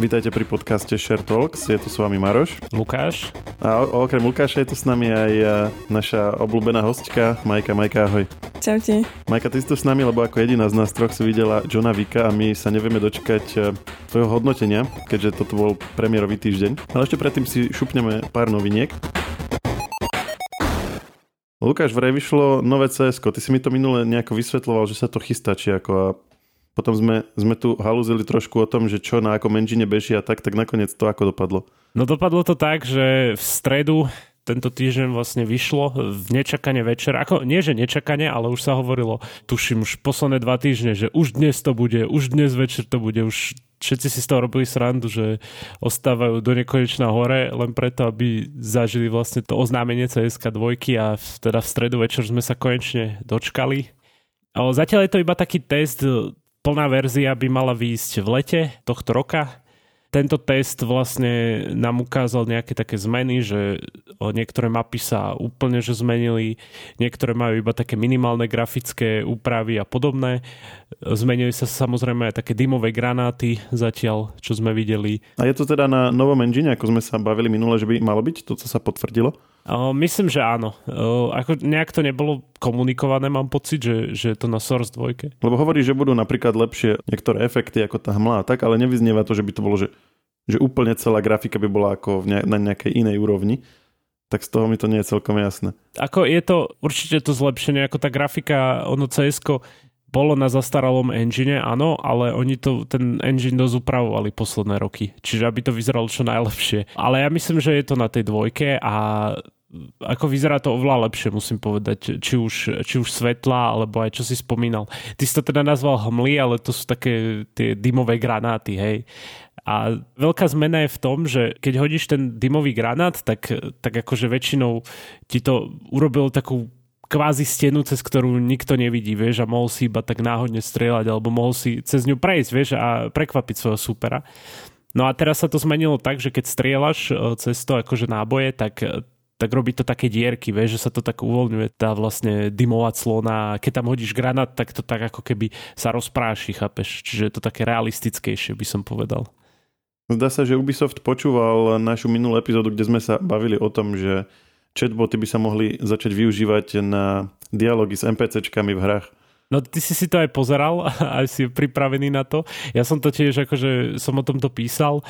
Vítajte pri podcaste Share Talks, je tu s vami Maroš. Lukáš. A okrem Lukáša je tu s nami aj e, naša obľúbená hostka Majka. Majka, ahoj. Čaute. Majka, ty si tu s nami, lebo ako jediná z nás troch si videla Johna Vika a my sa nevieme dočkať e, tvojho hodnotenia, keďže toto bol premiérový týždeň. Ale ešte predtým si šupneme pár noviniek. Lukáš, vraj vyšlo nové cs Ty si mi to minule nejako vysvetloval, že sa to chystá, či ako a potom sme, sme tu halúzili trošku o tom, že čo na akom engine beží a tak, tak nakoniec to ako dopadlo? No dopadlo to tak, že v stredu tento týždeň vlastne vyšlo v nečakane večer. Ako, nie, že nečakane, ale už sa hovorilo, tuším už posledné dva týždne, že už dnes to bude, už dnes večer to bude, už všetci si z toho robili srandu, že ostávajú do nekonečna hore len preto, aby zažili vlastne to oznámenie CSK 2 a v, teda v stredu večer sme sa konečne dočkali. Ale zatiaľ je to iba taký test plná verzia by mala výjsť v lete tohto roka. Tento test vlastne nám ukázal nejaké také zmeny, že niektoré mapy sa úplne že zmenili, niektoré majú iba také minimálne grafické úpravy a podobné. Zmenili sa samozrejme aj také dymové granáty zatiaľ, čo sme videli. A je to teda na novom engine, ako sme sa bavili minule, že by malo byť to, co sa potvrdilo? O, myslím, že áno. O, ako nejak to nebolo komunikované, mám pocit, že, že je to na Source 2. Lebo hovorí, že budú napríklad lepšie niektoré efekty ako tá hmla tak, ale nevyznieva to, že by to bolo, že, že úplne celá grafika by bola ako ne, na nejakej inej úrovni. Tak z toho mi to nie je celkom jasné. Ako je to určite to zlepšenie, ako tá grafika, ono cs bolo na zastaralom engine, áno, ale oni to, ten engine dosť upravovali posledné roky. Čiže aby to vyzeralo čo najlepšie. Ale ja myslím, že je to na tej dvojke a ako vyzerá to oveľa lepšie, musím povedať, či už, či už svetla, alebo aj čo si spomínal. Ty si to teda nazval hmly, ale to sú také tie dymové granáty, hej. A veľká zmena je v tom, že keď hodíš ten dymový granát, tak, tak akože väčšinou ti to urobil takú kvázi stenu, cez ktorú nikto nevidí, vieš, a mohol si iba tak náhodne strieľať, alebo mohol si cez ňu prejsť, vieš, a prekvapiť svojho supera. No a teraz sa to zmenilo tak, že keď strieľaš e, cez to akože náboje, tak e, tak robí to také dierky, vieš, že sa to tak uvoľňuje, tá vlastne dymová clona. Keď tam hodíš granát, tak to tak ako keby sa rozpráši, chápeš? Čiže je to také realistickejšie, by som povedal. Zdá sa, že Ubisoft počúval našu minulú epizódu, kde sme sa bavili o tom, že chatboty by sa mohli začať využívať na dialógy s NPCčkami v hrách. No ty si si to aj pozeral, aj si pripravený na to. Ja som to tiež akože som o tomto písal.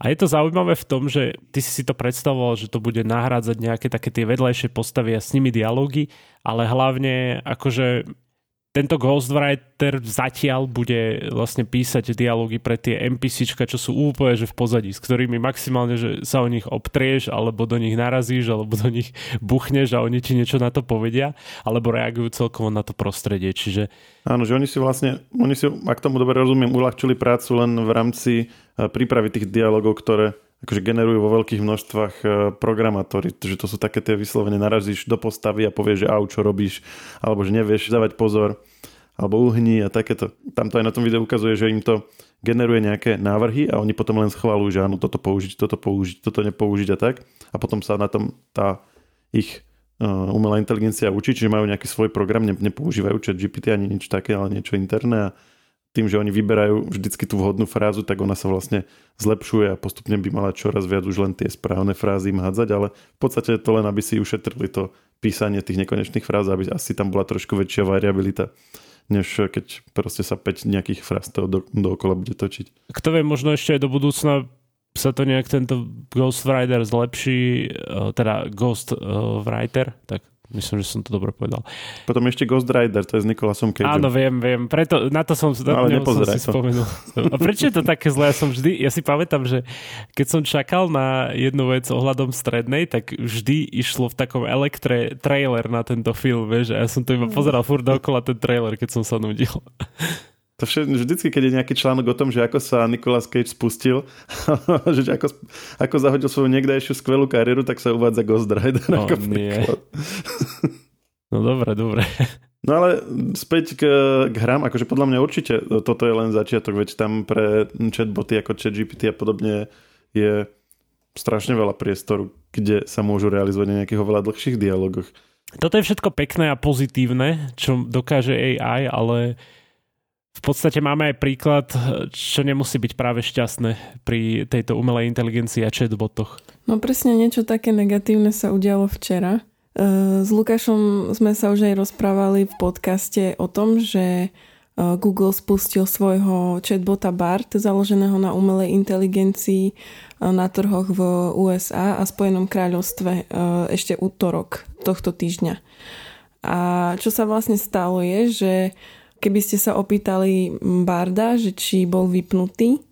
A je to zaujímavé v tom, že ty si si to predstavoval, že to bude nahrádzať nejaké také tie vedlejšie postavy a s nimi dialógy, ale hlavne akože tento ghostwriter zatiaľ bude vlastne písať dialógy pre tie NPCčka, čo sú úplne že v pozadí, s ktorými maximálne, že sa o nich obtrieš, alebo do nich narazíš, alebo do nich buchneš a oni ti niečo na to povedia, alebo reagujú celkovo na to prostredie. Čiže... Áno, že oni si vlastne, oni si, ak tomu dobre rozumiem, uľahčili prácu len v rámci eh, prípravy tých dialogov, ktoré akože generujú vo veľkých množstvách e, programátory, že to sú také tie vyslovene narazíš do postavy a povieš, že au, čo robíš, alebo že nevieš dávať pozor, alebo uhni a takéto. Tam to aj na tom videu ukazuje, že im to generuje nejaké návrhy a oni potom len schválujú, že áno, toto použiť, toto použiť, toto nepoužiť a tak. A potom sa na tom tá ich e, umelá inteligencia učí, čiže majú nejaký svoj program, nepoužívajú chat GPT ani nič také, ale niečo interné a tým, že oni vyberajú vždycky tú vhodnú frázu, tak ona sa vlastne zlepšuje a postupne by mala čoraz viac už len tie správne frázy im hádzať, ale v podstate to len, aby si ušetrili to písanie tých nekonečných fráz, aby asi tam bola trošku väčšia variabilita než keď proste sa 5 nejakých fráz toho do, dookola bude točiť. Kto vie, možno ešte aj do budúcna sa to nejak tento Ghost Rider zlepší, eh, teda Ghost Writer, tak Myslím, že som to dobre povedal. Potom ešte Ghost Rider, to je s Nikolasom Cageom. Áno, viem, viem. Preto, na to som, no, ale som si to. spomenul. A prečo je to také zlé? Ja som vždy, ja si pamätám, že keď som čakal na jednu vec ohľadom strednej, tak vždy išlo v takom elektre trailer na tento film, vieš, a ja som to iba pozeral furt dookola ten trailer, keď som sa nudil. To všetko, vždycky, keď je nejaký článok o tom, že ako sa Nicolas Cage spustil, že ako, ako zahodil svoju niekdajšiu skvelú kariéru, tak sa uvádza Ghost Rider. No, ako nie. no dobre, dobre. No ale späť k, k hrám, akože podľa mňa určite toto je len začiatok, veď tam pre chatboty ako ChatGPT a podobne je strašne veľa priestoru, kde sa môžu realizovať na nejakých oveľa dlhších dialogoch. Toto je všetko pekné a pozitívne, čo dokáže AI, ale v podstate máme aj príklad, čo nemusí byť práve šťastné pri tejto umelej inteligencii a chatbotoch. No presne niečo také negatívne sa udialo včera. E, s Lukášom sme sa už aj rozprávali v podcaste o tom, že e, Google spustil svojho chatbota BART, založeného na umelej inteligencii na trhoch v USA a Spojenom kráľovstve ešte útorok tohto týždňa. A čo sa vlastne stalo je, že Keby ste sa opýtali Barda, že či bol vypnutý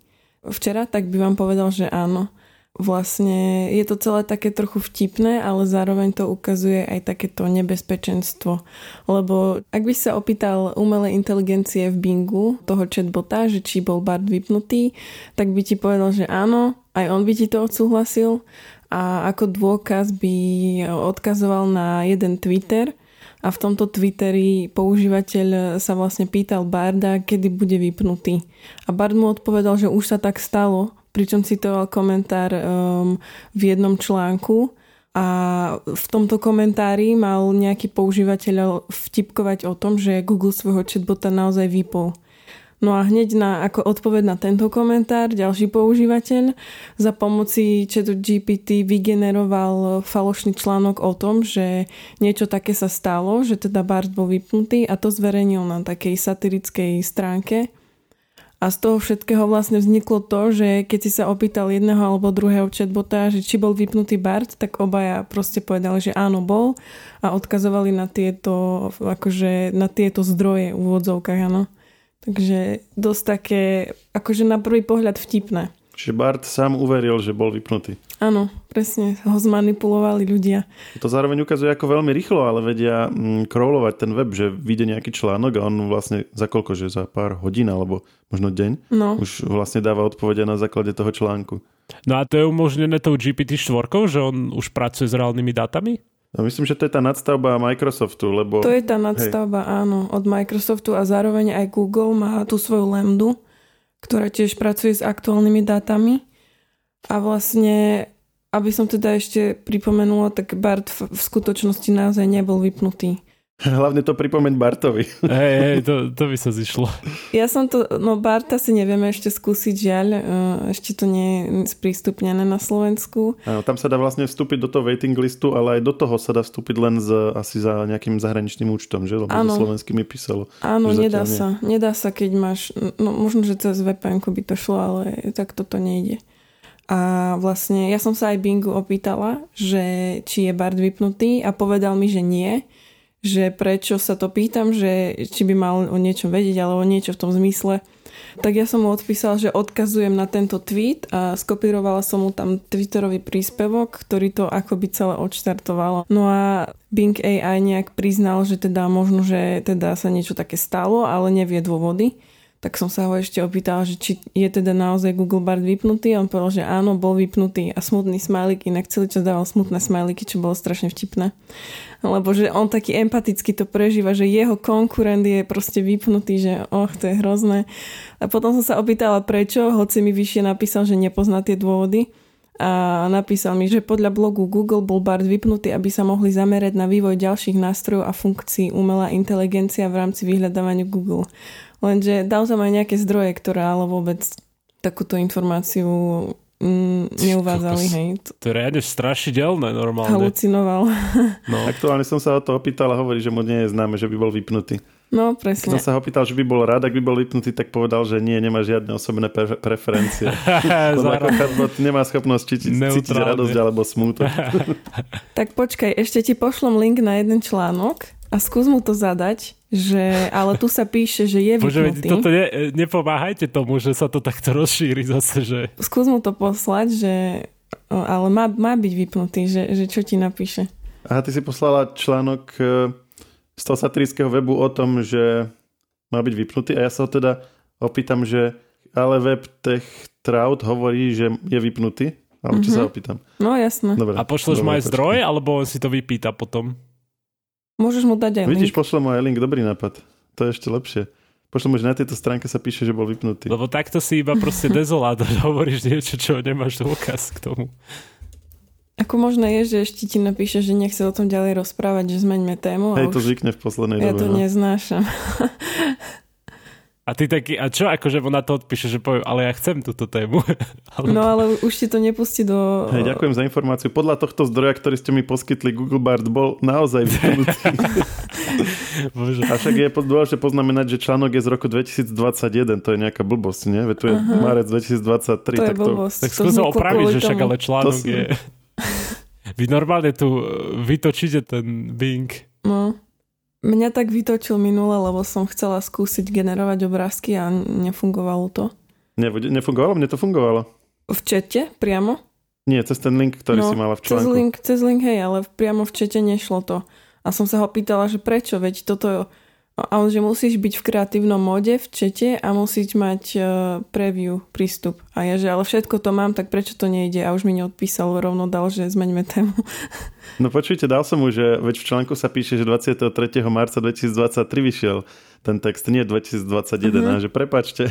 včera, tak by vám povedal, že áno. Vlastne je to celé také trochu vtipné, ale zároveň to ukazuje aj takéto nebezpečenstvo. Lebo ak by sa opýtal umelej inteligencie v Bingu, toho chatbota, že či bol Bard vypnutý, tak by ti povedal, že áno, aj on by ti to odsúhlasil a ako dôkaz by odkazoval na jeden Twitter, a v tomto Twitteri používateľ sa vlastne pýtal Barda, kedy bude vypnutý. A Bard mu odpovedal, že už sa tak stalo, pričom citoval komentár um, v jednom článku a v tomto komentári mal nejaký používateľ vtipkovať o tom, že Google svojho chatbota naozaj vypol. No a hneď na, ako odpoveď na tento komentár ďalší používateľ za pomoci chatu GPT vygeneroval falošný článok o tom, že niečo také sa stalo, že teda Bart bol vypnutý a to zverejnil na takej satirickej stránke. A z toho všetkého vlastne vzniklo to, že keď si sa opýtal jedného alebo druhého chatbota, že či bol vypnutý Bart, tak obaja proste povedali, že áno, bol a odkazovali na tieto, akože na tieto zdroje v úvodzovkách, áno. Takže dosť také, akože na prvý pohľad vtipné. Čiže Bart sám uveril, že bol vypnutý. Áno, presne, ho zmanipulovali ľudia. To zároveň ukazuje, ako veľmi rýchlo, ale vedia mm, crawlovať ten web, že vyjde nejaký článok a on vlastne za koľko, že za pár hodín alebo možno deň no. už vlastne dáva odpovede na základe toho článku. No a to je umožnené tou GPT-4, že on už pracuje s reálnymi dátami? No myslím, že to je tá nadstavba Microsoftu, lebo... To je tá nadstavba, hej. áno, od Microsoftu a zároveň aj Google má tú svoju Lambdu, ktorá tiež pracuje s aktuálnymi dátami. A vlastne, aby som teda ešte pripomenula, tak Bart v, v skutočnosti naozaj nebol vypnutý. Hlavne to pripomeň Bartovi. Hej, hej, to, to by sa zišlo. Ja som to, no Barta si nevieme ešte skúsiť, žiaľ, e, ešte to nie je sprístupnené na Slovensku. Áno, tam sa dá vlastne vstúpiť do toho waiting listu, ale aj do toho sa dá vstúpiť len z, asi za nejakým zahraničným účtom, že? Lebo Áno. slovenským mi písalo. Áno, nedá sa. Nie. Nedá sa, keď máš, no možno, že cez VPN by to šlo, ale tak toto nejde. A vlastne ja som sa aj Bingu opýtala, že či je Bart vypnutý a povedal mi, že nie že prečo sa to pýtam, že či by mal o niečom vedieť, alebo niečo v tom zmysle. Tak ja som mu odpísal, že odkazujem na tento tweet a skopírovala som mu tam twitterový príspevok, ktorý to akoby celé odštartovalo. No a Bing AI nejak priznal, že teda možno, že teda sa niečo také stalo, ale nevie dôvody tak som sa ho ešte opýtala, že či je teda naozaj Google Bard vypnutý on povedal, že áno, bol vypnutý a smutný smajlik, inak celý čas dával smutné smajliky, čo bolo strašne vtipné. Lebo že on taký empaticky to prežíva, že jeho konkurent je proste vypnutý, že och, to je hrozné. A potom som sa opýtala prečo, hoci mi vyššie napísal, že nepozná tie dôvody a napísal mi, že podľa blogu Google bol Bard vypnutý, aby sa mohli zamerať na vývoj ďalších nástrojov a funkcií umelá inteligencia v rámci vyhľadávania Google. Lenže dal tam aj nejaké zdroje, ktoré ale vôbec takúto informáciu mm, neuvádzali. Hej. To je reálne strašidelné normálne. Halucinoval. No. Aktuálne som sa o to opýtal a hovorí, že mu nie je známe, že by bol vypnutý. No, presne. Keď som sa ho pýtal, že by bol rád, ak by bol vypnutý, tak povedal, že nie, nemá žiadne osobné pre- preferencie. Ako chatbot nemá schopnosť cítiť, cítiť radosť alebo smútok. tak počkaj, ešte ti pošlom link na jeden článok a skús mu to zadať, že, ale tu sa píše, že je Bože, vypnutý. toto ne, nepomáhajte tomu, že sa to takto rozšíri zase, že... Skús mu to poslať, že ale má, má byť vypnutý, že, že čo ti napíše. Aha, ty si poslala článok e, z toho satirického webu o tom, že má byť vypnutý a ja sa ho teda opýtam, že ale web Tech Trout hovorí, že je vypnutý. Ale mm-hmm. čo sa mhm. opýtam? No jasné. Dobre, a pošleš mu aj zdroj, alebo on si to vypýta potom? Môžeš mu dať aj Vidíš, link. pošlem mu aj link, dobrý nápad. To je ešte lepšie. Pošlem že na tejto stránke sa píše, že bol vypnutý. Lebo takto si iba proste dezolát hovoríš niečo, čo nemáš dôkaz k tomu. Ako možné je, že ešte ti napíše, že nech sa o tom ďalej rozprávať, že zmeňme tému. Hej, to zvykne v poslednej ja dobe. Ja to no. neznášam. A ty taký, a čo akože na to odpíše, že poviem, ale ja chcem túto tému. ale... No ale už ti to nepustí do... Hej, ďakujem za informáciu. Podľa tohto zdroja, ktorý ste mi poskytli, Google Bard bol naozaj vypnutý. a však je dôležité poznamenať, že článok je z roku 2021, to je nejaká blbosť, nie? Veď tu je Aha. marec 2023. To tak je blbosť. To, tak skús opraviť, že však ale článok to je... Vy normálne tu vytočíte ten Bing. No. Mňa tak vytočil minule, lebo som chcela skúsiť generovať obrázky a nefungovalo to. Ne, nefungovalo? Mne to fungovalo. V čete priamo? Nie, cez ten link, ktorý no, si mala v článku. Cez link, cez link, hej, ale priamo v čete nešlo to. A som sa ho pýtala, že prečo, veď toto a on, že musíš byť v kreatívnom móde v čete a musíš mať uh, preview prístup. A ja, že ale všetko to mám, tak prečo to nejde? A už mi neodpísal, rovno dal, že zmeňme tému. No počujte, dal som mu, že veď v článku sa píše, že 23. marca 2023 vyšiel ten text, nie 2021, mm-hmm. že prepačte.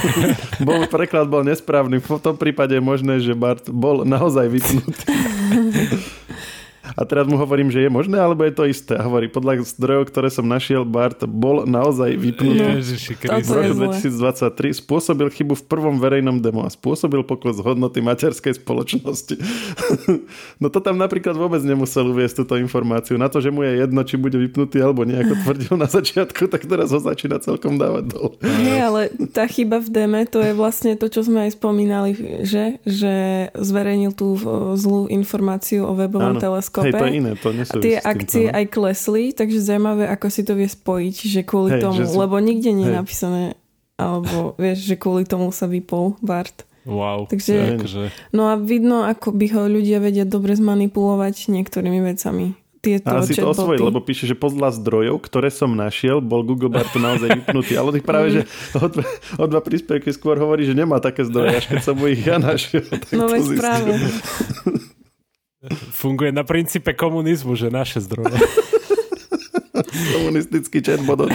bol, preklad bol nesprávny. V tom prípade je možné, že Bart bol naozaj vypnutý. A teraz mu hovorím, že je možné, alebo je to isté. A hovorí, podľa zdrojov, ktoré som našiel, Bart bol naozaj vypnutý. v roku 2023 spôsobil chybu v prvom verejnom demo a spôsobil pokles hodnoty materskej spoločnosti. no to tam napríklad vôbec nemusel uviesť túto informáciu. Na to, že mu je jedno, či bude vypnutý alebo nie, ako tvrdil na začiatku, tak teraz ho začína celkom dávať dole. Nie, ale tá chyba v deme, to je vlastne to, čo sme aj spomínali, že, že zverejnil tú zlú informáciu o webovom teleskope skope. Hej, to je iné, to Tie akcie aj klesli, takže zaujímavé, ako si to vie spojiť, že kvôli Hej, tomu, že si... lebo nikde nie je napísané, alebo vieš, že kvôli tomu sa vypol Bart. Wow. Takže, no a vidno, ako by ho ľudia vedia dobre zmanipulovať niektorými vecami. Tieto a si to osvojil, lebo píše, že podľa zdrojov, ktoré som našiel, bol Google Bart naozaj vypnutý. Ale tých práve, že o dva, o dva príspevky skôr hovorí, že nemá také zdroje, až keď som mu ich ja našiel. Tak no veď práve. Funguje na princípe komunizmu, že naše zdroje. Komunistický chatbot od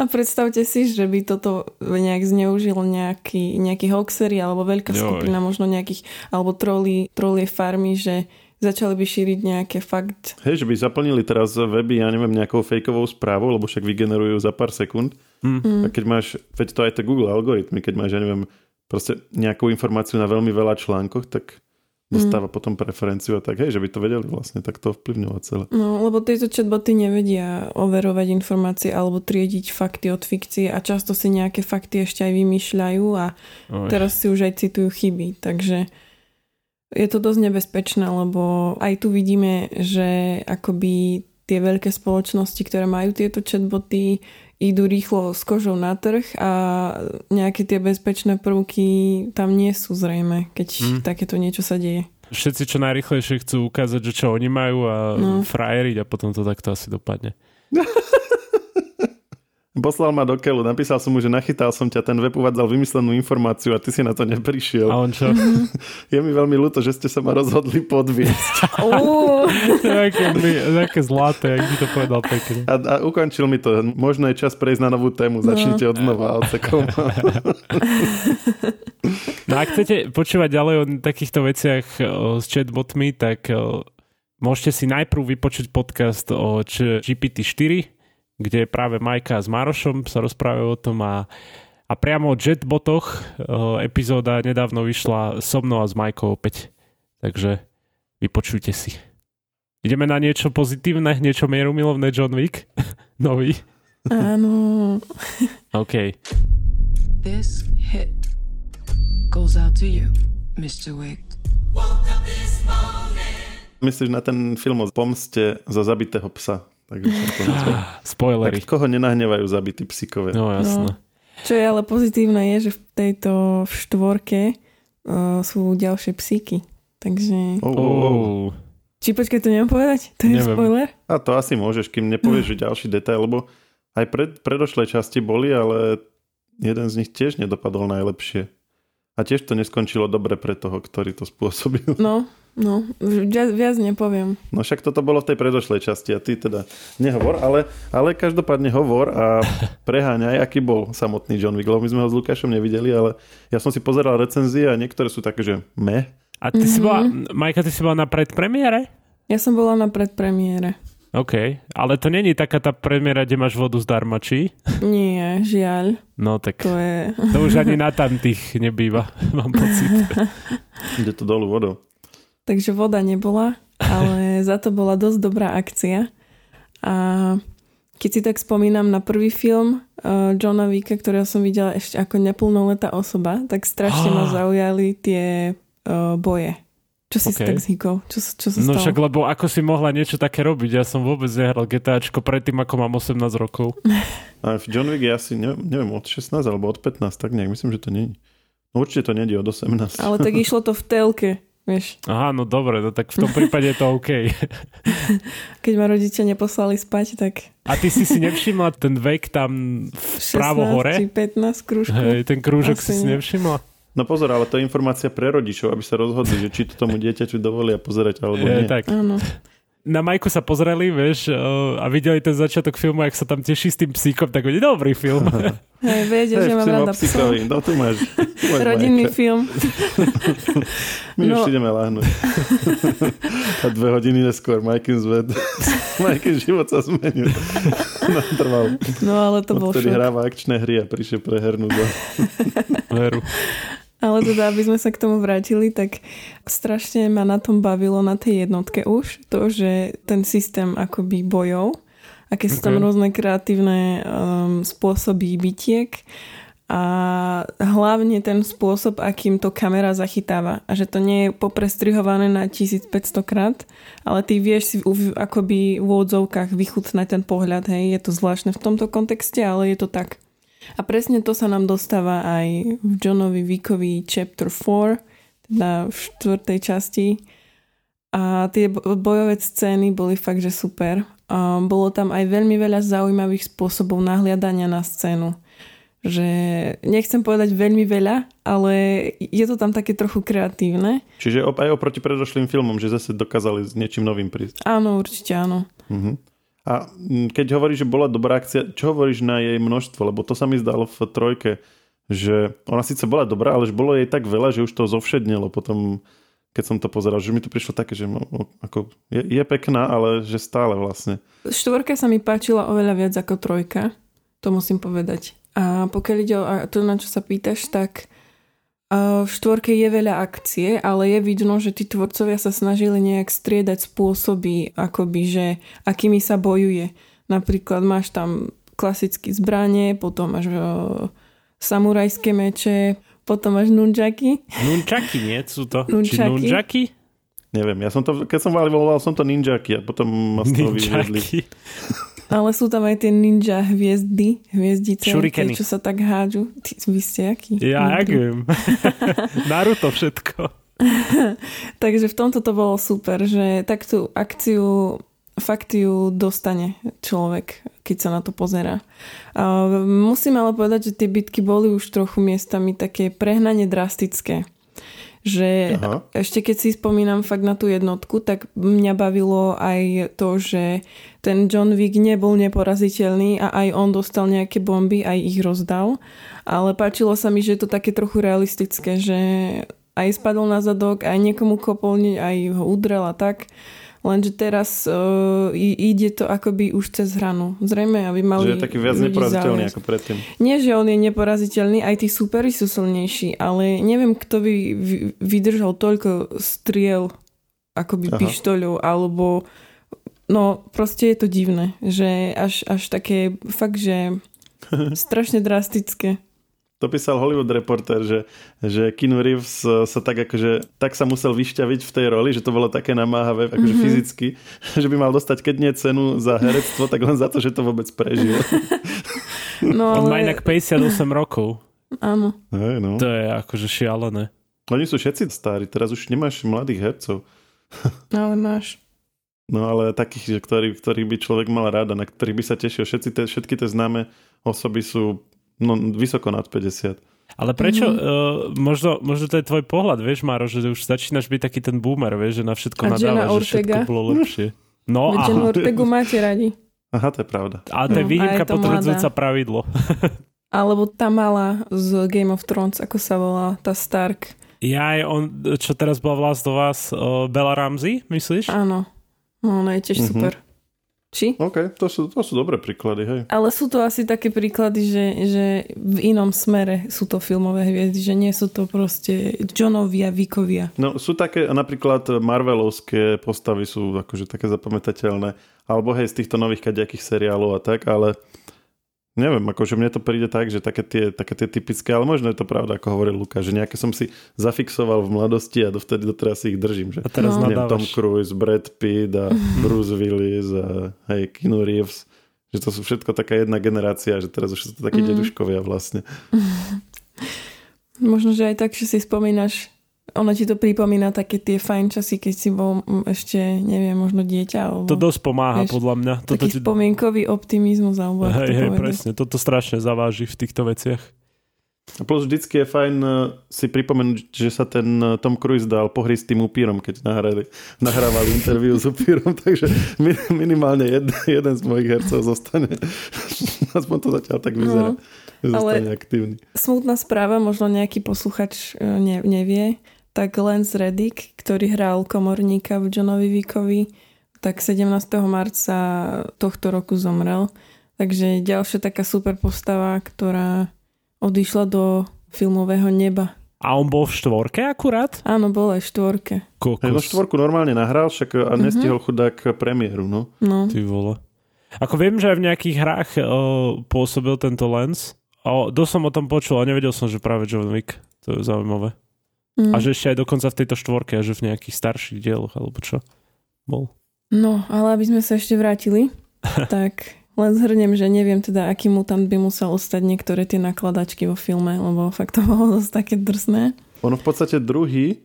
A predstavte si, že by toto nejak zneužil nejaký, nejaký hoaxery alebo veľká Joj. skupina možno nejakých, alebo troli, trolie farmy, že začali by šíriť nejaké fakt. Hej, že by zaplnili teraz weby, ja neviem, nejakou fejkovou správou, lebo však vygenerujú za pár sekúnd. Mm. A keď máš, veď to aj to Google algoritmy, keď máš, ja neviem, proste nejakú informáciu na veľmi veľa článkoch, tak dostáva mm. potom preferenciu a tak, hej, že by to vedeli vlastne takto ovplyvňovať celé. No, lebo tieto chatboty nevedia overovať informácie alebo triediť fakty od fikcie a často si nejaké fakty ešte aj vymýšľajú a Oj. teraz si už aj citujú chyby, takže je to dosť nebezpečné, lebo aj tu vidíme, že akoby tie veľké spoločnosti, ktoré majú tieto chatboty, idú rýchlo s kožou na trh a nejaké tie bezpečné prvky tam nie sú zrejme, keď mm. takéto niečo sa deje. Všetci čo najrychlejšie chcú ukázať, že čo oni majú a no. frajeriť a potom to takto asi dopadne. Poslal ma do keľu, napísal som mu, že nachytal som ťa, ten web uvádzal vymyslenú informáciu a ty si na to neprišiel. A on čo? Je mi veľmi ľúto, že ste sa ma rozhodli podviesť. Také zlaté, jak by to povedal pekne. A, a ukončil mi to. Možno je čas prejsť na novú tému. No. Začnite od znova no ak chcete počúvať ďalej o takýchto veciach o, s chatbotmi, tak o, môžete si najprv vypočuť podcast o GPT-4 kde práve Majka s Marošom sa rozprávajú o tom a, a priamo o jetbotoch epizóda nedávno vyšla so mnou a s Majkou opäť. Takže vypočujte si. Ideme na niečo pozitívne, niečo mierumilovné John Wick? Nový? Áno. OK. This hit goes out to you, Mr. Wick. Myslíš na ten film o pomste za zabitého psa? Takže Spoilery. Tak koho nenahnevajú zabití psíkové. No jasné. No. Čo je ale pozitívne je, že v tejto v štvorke uh, sú ďalšie psíky. Takže... Oh, oh, oh. Či počkaj, to neviem povedať? To je neviem. spoiler? A to asi môžeš, kým nepovieš, že ďalší detail, lebo aj pred, predošlé časti boli, ale jeden z nich tiež nedopadol najlepšie. A tiež to neskončilo dobre pre toho, ktorý to spôsobil. No, no, viac, viac nepoviem. No však toto bolo v tej predošlej časti a ty teda nehovor, ale, ale každopádne hovor a preháňaj, aký bol samotný John Wick, my sme ho s Lukášom nevideli, ale ja som si pozeral recenzie a niektoré sú také, že me. A ty mm-hmm. si bola, mhm. Majka, ty si bola na predpremiére? Ja som bola na predpremiére. OK, ale to není taká tá premiéra, kde máš vodu zdarma, či? Nie, žiaľ. No tak To je... to už ani na tamtých nebýva, mám pocit. Ide to dolu vodou. Takže voda nebola, ale za to bola dosť dobrá akcia. A keď si tak spomínam na prvý film uh, Johna Vicka, ktorého som videla ešte ako neplnoletá osoba, tak strašne ma Ah. zaujali tie uh, boje. Čo si Ok. okay. tak zhykol? Čo, čo sa No stalo? však, lebo ako si mohla niečo také robiť? Ja som vôbec nehral GTAčko predtým, ako mám 18 rokov. A v John Wick je asi, neviem, neviem, od 16 alebo od 15, tak nejak, myslím, že to nie No určite to nie je od 18. Ale tak išlo to v telke, vieš. Aha, no dobre, no tak v tom prípade je to OK. Keď ma rodičia neposlali spať, tak A ty si si nevšimla ten vek tam 16 vpravo hore? či 15 krúžku. Hej, ten krúžok Asi si si nevšimla? No pozor, ale to je informácia pre rodičov, aby sa rozhodli, že či to tomu dieťaťu dovolia pozerať alebo Je, nie. tak. Áno. Na Majku sa pozreli, vieš, eh, a videli ten začiatok filmu, jak sa tam teší s tým psíkom, tak oni, dobrý film. Hej, vedia, že mám rada psov. No tu máš. Tu máš Rodinný Majka. film. My No. už ideme láhnuť. A dve hodiny neskôr Majkin zved. Majkin život sa zmenil. Natrval. No ale to bol Odtedy šok. hráva akčné hry a prišiel prehernúť. Veru. Ale teda, aby sme sa k tomu vrátili, tak strašne ma na tom bavilo na tej jednotke už to, že ten systém akoby bojov, aké sú tam Ok. rôzne kreatívne um, spôsoby bitiek a hlavne ten spôsob, akým to kamera zachytáva. A že to nie je poprestrihované na 1500 krát, ale ty vieš si v, akoby v odzovkách vychutnať ten pohľad. Hej, je to zvláštne v tomto kontexte, ale je to tak. A presne to sa nám dostáva aj v Johnovi Vickovi Chapter 4, teda v štvrtej časti. A tie bo- bojové scény boli fakt, že super. A bolo tam aj veľmi veľa zaujímavých spôsobov nahliadania na scénu. Že nechcem povedať veľmi veľa, ale je to tam také trochu kreatívne. Čiže aj oproti predošlým filmom, že zase dokázali s niečím novým prísť. Áno, určite áno. Mhm. A mm, keď hovoríš, že bola dobrá akcia, čo hovoríš na jej množstvo? Lebo to sa mi zdalo v trojke, že ona síce bola dobrá, ale že bolo jej tak veľa, že už to zovšednilo potom, keď som to pozeral, že mi to prišlo také, že no, ako, je, je pekná, ale že stále vlastne. Štvorka sa mi páčila oveľa viac ako trojka, to musím povedať. A pokiaľ ide o to, na čo sa pýtaš, tak v štvorke je veľa akcie, ale je vidno, že tí tvorcovia sa snažili nejak striedať spôsoby, akoby, že akými sa bojuje. Napríklad máš tam klasické zbranie, potom máš uh, samurajské meče, potom máš nunčaky. Nunčaky, nie? Sú to? Či Nunčaky. nunčaky? Neviem, ja som to, keď som volal, volal som to ninjaky a potom ma z toho vyvedli. Ale sú tam aj tie ninja hviezdy, hviezdice, tie, čo sa tak hádžu. Ty, vy ste aký? Ja, jak viem. Naruto všetko. Takže v tomto to bolo super, že takú akciu fakt ju dostane človek, keď sa na to pozerá. Musím ale povedať, že tie bitky boli už trochu miestami také prehnane drastické. Že Aha. ešte keď si spomínam fakt na tú jednotku, tak mňa bavilo aj to, že ten John Wick nebol neporaziteľný a aj on dostal nejaké bomby, aj ich rozdal. Ale páčilo sa mi, že je to také trochu realistické, že aj spadol na zadok, aj niekomu kopol, aj ho udrel a tak. Lenže teraz uh, ide to akoby už cez hranu. Zrejme, aby mali Že je taký viac neporaziteľný ako predtým. Nie, že on je neporaziteľný, aj tí superi sú silnejší, ale neviem, kto by vy- vydržal toľko striel akoby Aha. pištoľov, alebo no proste je to divné, že až, až také fakt, že strašne drastické. To písal Hollywood Reporter, že, že Keanu Reeves eh, sa tak akože, tak sa musel vyšťaviť v tej roli, že to bolo také namáhavé, akože mm-hmm. fyzicky, že by mal dostať keď nie cenu za herectvo, tak len za to, že to vôbec prežil. No On má ale inak 58 rokov. áno, Hej, no. To je akože šialené. Oni sú všetci starí, teraz už nemáš mladých hercov. ale máš. No ale takých, že ktorý, ktorých by človek mal rád a na ktorých by sa tešil. Všetci te, všetky tie známe osoby sú no, vysoko nad 50. Ale prečo, mm-hmm. uh, možno, možno to je tvoj pohľad, vieš, Máro, že už začínaš byť taký ten boomer, vieš, že na všetko A Jenna nadáva, že všetko bolo lepšie. No Veď a, Jennu Ortegu máte radi. Aha, to je pravda. a to je No, výnimka potvrdzujúca pravidlo. Alebo tá malá z Game of Thrones, ako sa volá, tá Stark. Ja aj on, čo teraz bola v Last of Us, uh, Bella Ramsey, myslíš? Áno. No, ona je tiež Mhm. super. Či? OK, to sú, to sú dobré príklady, hej. Ale sú to asi také príklady, že, že v inom smere sú to filmové hviezdy, že nie sú to proste Johnovia, Vikovia. No sú také, napríklad Marvelovské postavy sú akože také zapamätateľné, alebo hej, z týchto nových kadejakých seriálov a tak, ale Neviem, akože mne to príde tak, že také tie, také tie typické, ale možno je to pravda, ako hovoril Luka, že nejaké som si zafixoval v mladosti a dovtedy doteraz si ich držím. Že, a teraz no. neviem, Tom Cruise, Brad Pitt a Bruce Willis a hej, Keanu Reeves. Že to sú všetko taká jedna generácia, že teraz už sú to takí mm. deduškovia vlastne. Možno, že aj tak, že si spomínaš ono ti to pripomína také tie fajn časy, keď si bol ešte, neviem, možno dieťa. Alebo, to dosť pomáha, vieš, podľa mňa. Toto taký ti... spomienkový optimizmus. Alebo hej, hej, presne. Toto strašne zaváži v týchto veciach. A plus vždycky je fajn eh, si pripomenúť, že sa ten eh, Tom Cruise dal pohry s tým upírom, keď nahrali, nahrávali interviu s upírom, takže minimálne jed, jeden z mojich hercov zostane. Aspoň to zatiaľ tak vyzerá. No, zostane ale aktívny. Smutná správa, možno nejaký posluchač eh, ne, nevie, tak Lance Reddick, ktorý hral komorníka v Johnovi Vickovi, tak 17. marca tohto roku zomrel. Takže ďalšia taká super postava, ktorá odišla do filmového neba. A on bol v štvorke akurát? Áno, bol aj v štvorke. Kokos. Ja štvorku normálne nahral, však a mhm. nestihol mm-hmm. chudák premiéru, no. no. Ty vole. Ako viem, že aj v nejakých hrách o, pôsobil tento Lens. O, dosť som o tom počul a nevedel som, že práve John Wick. To je zaujímavé. Mm. A že ešte aj dokonca v tejto štvorke, že v nejakých starších dieloch, alebo čo bol. No, ale aby sme sa ešte vrátili, tak len zhrnem, že neviem teda, aký mutant by musel ostať niektoré tie nakladačky vo filme, lebo fakt to bolo dosť také drsné. Ono v podstate druhý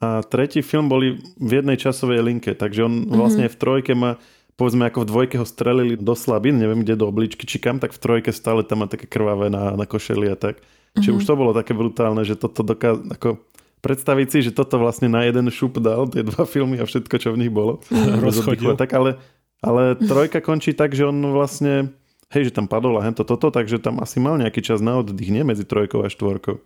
a tretí film boli v jednej časovej linke, takže on mm-hmm. vlastne v trojke má povedzme ako v dvojke ho strelili do slabín, neviem kde do obličky či kam, tak v trojke stále tam má také krvavé na, na košeli a tak. Mm-hmm. Čiže už to bolo také brutálne, že toto dokáz, ako predstaviť si, že toto vlastne na jeden šup dal, tie dva filmy a všetko, čo v nich bolo. Rozchodil. Tak ale ale trojka končí tak, že on vlastne, hej, že tam padol a hento toto, takže tam asi mal nejaký čas na oddych, nie medzi trojkou a štvorkou.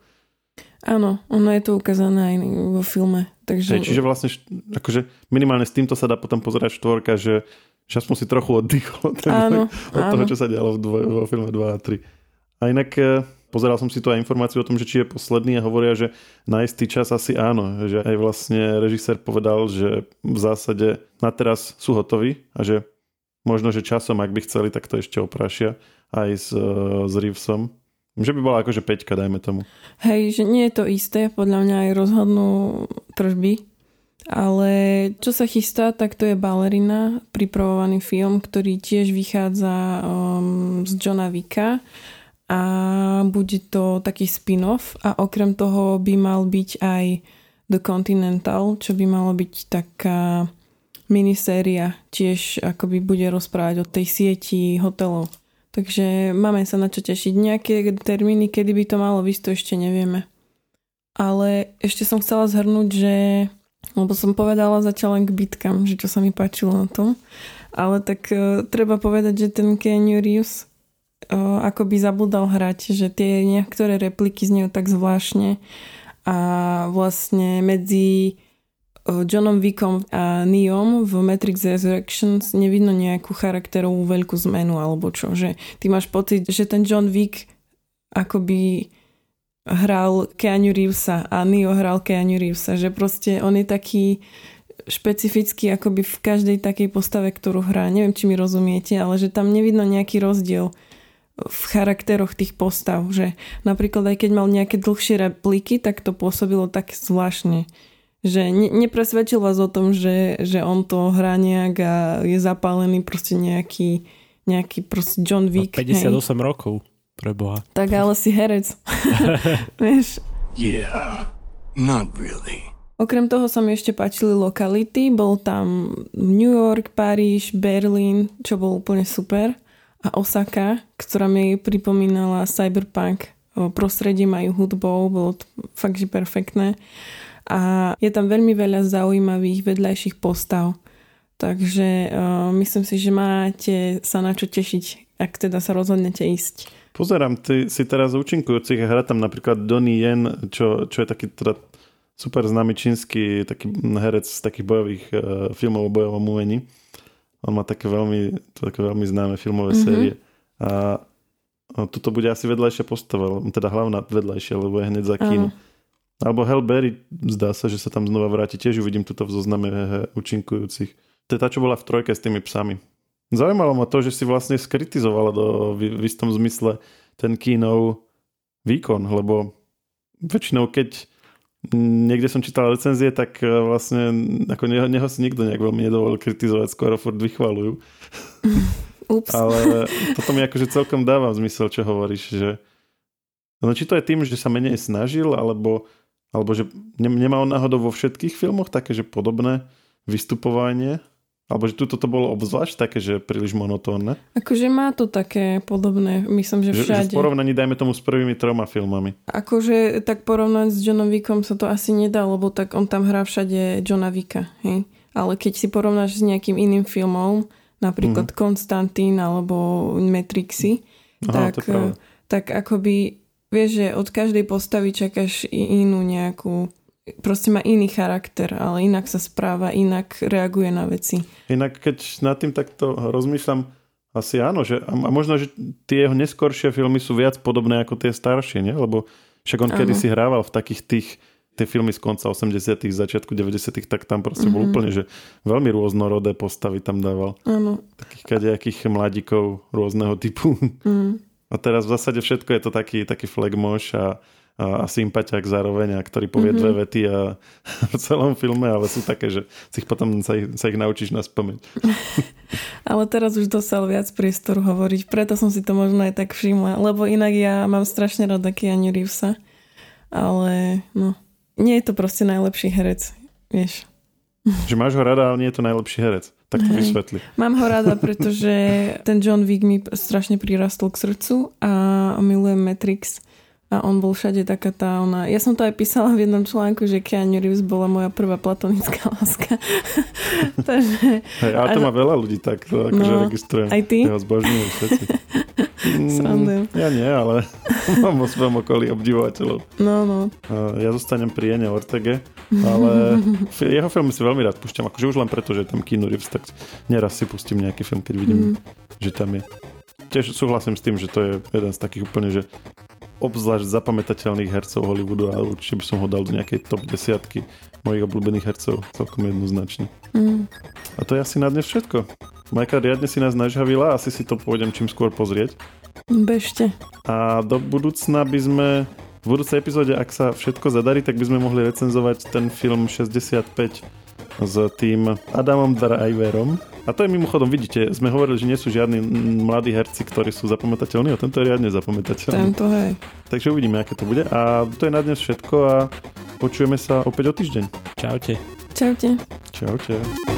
Áno, ono je to ukázané aj vo filme. Takže... Hej, čiže vlastne akože minimálne s týmto sa dá potom pozerať štvorka, že, že aspoň si trochu oddychol áno, od áno. toho, čo sa dialo v dvoj, vo filme 2 a 3. A inak eh, pozeral som si tu aj informáciu o tom, že či je posledný a hovoria, že na istý čas asi áno. Že aj vlastne režisér povedal, že v zásade na teraz sú hotoví a že možno, že časom, ak by chceli, tak to ešte oprašia aj s, e, s Reevesom. Že by bola akože peťka, dajme tomu. Hej, že nie je to isté, podľa mňa aj rozhodnú tržby, ale čo sa chystá, tak to je Ballerina, pripravovaný film, ktorý tiež vychádza um, z Johna Vicka a bude to taký spin-off a okrem toho by mal byť aj The Continental, čo by malo byť taká miniséria, tiež akoby bude rozprávať o tej sieti hotelov. Takže máme sa na čo tešiť. Nejaké termíny, kedy by to malo vysť, to ešte nevieme. Ale ešte som chcela zhrnúť, že lebo som povedala zatiaľ len k bitkám, že čo sa mi páčilo na tom. Ale tak uh, treba povedať, že ten Keanu Reeves ako by zabudal hrať, že tie niektoré repliky znejú tak zvláštne a vlastne medzi Johnom Wickom a Neom v Matrix Resurrections nevidno nejakú charakterovú veľkú zmenu alebo čo, že ty máš pocit, že ten John Wick akoby hral Keanu Reevesa a Neo hral Keanu Reevesa, že proste on je taký špecifický akoby v každej takej postave, ktorú hrá. Neviem, či mi rozumiete, ale že tam nevidno nejaký rozdiel v charakteroch tých postav, že napríklad aj keď mal nejaké dlhšie repliky, tak to pôsobilo tak zvláštne. Že ne, nepresvedčil vás o tom, že, že on to hrá nejak a je zapálený proste nejaký, nejaký proste John Wick. 58 hej. rokov, preboha. Tak ale si herec. Vieš? Yeah, not really. Okrem toho sa mi ešte páčili lokality. Bol tam New York, Paríž, Berlín, čo bol úplne super a Osaka, ktorá mi pripomínala cyberpunk. Prostredie majú hudbou, bolo to fakt, že perfektné. A je tam veľmi veľa zaujímavých vedľajších postav. Takže uh, myslím si, že máte sa na čo tešiť, ak teda sa rozhodnete ísť. Pozerám, ty si teraz účinkujúcich a hrá tam napríklad Donnie Yen, čo, čo je taký teda super známy čínsky taký herec z takých bojových uh, filmov o bojovom umení. On má také veľmi, také veľmi známe filmové mm-hmm. série. A, toto bude asi vedľajšia postava, teda hlavná vedľajšia, lebo je hneď za kino. Alebo Hell Berry, zdá sa, že sa tam znova vráti. Tiež uvidím tuto v zozname účinkujúcich. To je tá, čo bola v trojke s tými psami. Zaujímalo ma to, že si vlastne skritizovala do, v, v istom zmysle ten kínov výkon, lebo väčšinou keď niekde som čítal recenzie, tak e, vlastne ako neho, neho si nikto nejak veľmi nedovolil kritizovať, skoro furt vychvalujú. Ups. Ale toto mi akože celkom dáva zmysel, čo hovoríš, že no či to je tým, že sa menej snažil, alebo, alebo že nemá on náhodou vo všetkých filmoch také, že podobné vystupovanie, alebo že tu toto bolo obzvlášť také, že príliš monotónne? Akože má to také podobné, myslím, že všade. Že, že v porovnaní, dajme tomu, s prvými troma filmami. Akože tak porovnať s Johnom Wickom sa to asi nedá, lebo tak on tam hrá všade Johna Wicka, hej? Ale keď si porovnáš s nejakým iným filmom, napríklad mm-hmm. Konstantín alebo Matrixy, Aha, tak, tak akoby vieš, že od každej postavy čakáš inú nejakú proste má iný charakter, ale inak sa správa, inak reaguje na veci. Inak keď nad tým takto rozmýšľam, asi áno, že, a možno, že tie jeho neskoršie filmy sú viac podobné ako tie staršie, nie? Lebo však on kedy si hrával v takých tých tie filmy z konca 80 začiatku 90 tak tam proste mm-hmm. bol mhm. úplne, že veľmi rôznorodé postavy tam dával. Áno. Takých kadejakých mladíkov rôzneho typu. Mm. A teraz v zásade všetko je to taký, taký flagmoš a a, a sympatiak zároveň, a ktorý povie mm-hmm. dve vety a v celom filme, ale sú také, že si ich potom sa ich, sa ich naučíš na spomeň. ale teraz už dostal viac priestoru hovoriť, preto som si to možno aj tak všimla, lebo inak ja mám strašne rada Keanu Reevesa, ale no, nie je to proste najlepší herec, vieš. Že máš ho rada, ale nie je to najlepší herec. Tak to vysvetli. Mám ho rada, pretože ten John Wick mi strašne prirastol k srdcu a milujem Matrix a on bol všade taká tá ona... Ja som to aj písala v jednom článku, že Keanu Reeves bola moja prvá platonická láska. Takže... Hej, ale to má veľa ľudí tak, to akože no, registrujem. Aj ty? Ja ho zbožňujem všetci. Mm, ja nie, ale mám vo svojom okolí obdivovateľov. No, no. Ja zostanem pri Jene Ortege, ale jeho filmy si veľmi rád púšťam, akože už len preto, že je tam Keanu Reeves, tak neraz si pustím nejaký film, keď vidím, mm. že tam je. Tiež súhlasím s tým, že to je jeden z takých úplne, že obzvlášť zapamätateľných hercov Hollywoodu a určite by som ho dal do nejakej top desiatky mojich obľúbených hercov celkom jednoznačne. Mm. A to je asi na dnes všetko. Majka, riadne si nás nažhavila, asi si to pôjdem čím skôr pozrieť. Bežte. A do budúcna by sme v budúcej epizóde, ak sa všetko zadarí, tak by sme mohli recenzovať ten film 65 s tým Adamom Driverom. A to je mimochodom, vidíte, sme hovorili, že nie sú žiadni mladí herci, ktorí sú zapamätateľní a tento je riadne zapamätateľný. Tento, hej. Takže uvidíme, aké to bude. A to je na dnes všetko a počujeme sa opäť o týždeň. Čaute. Čaute. Čaute.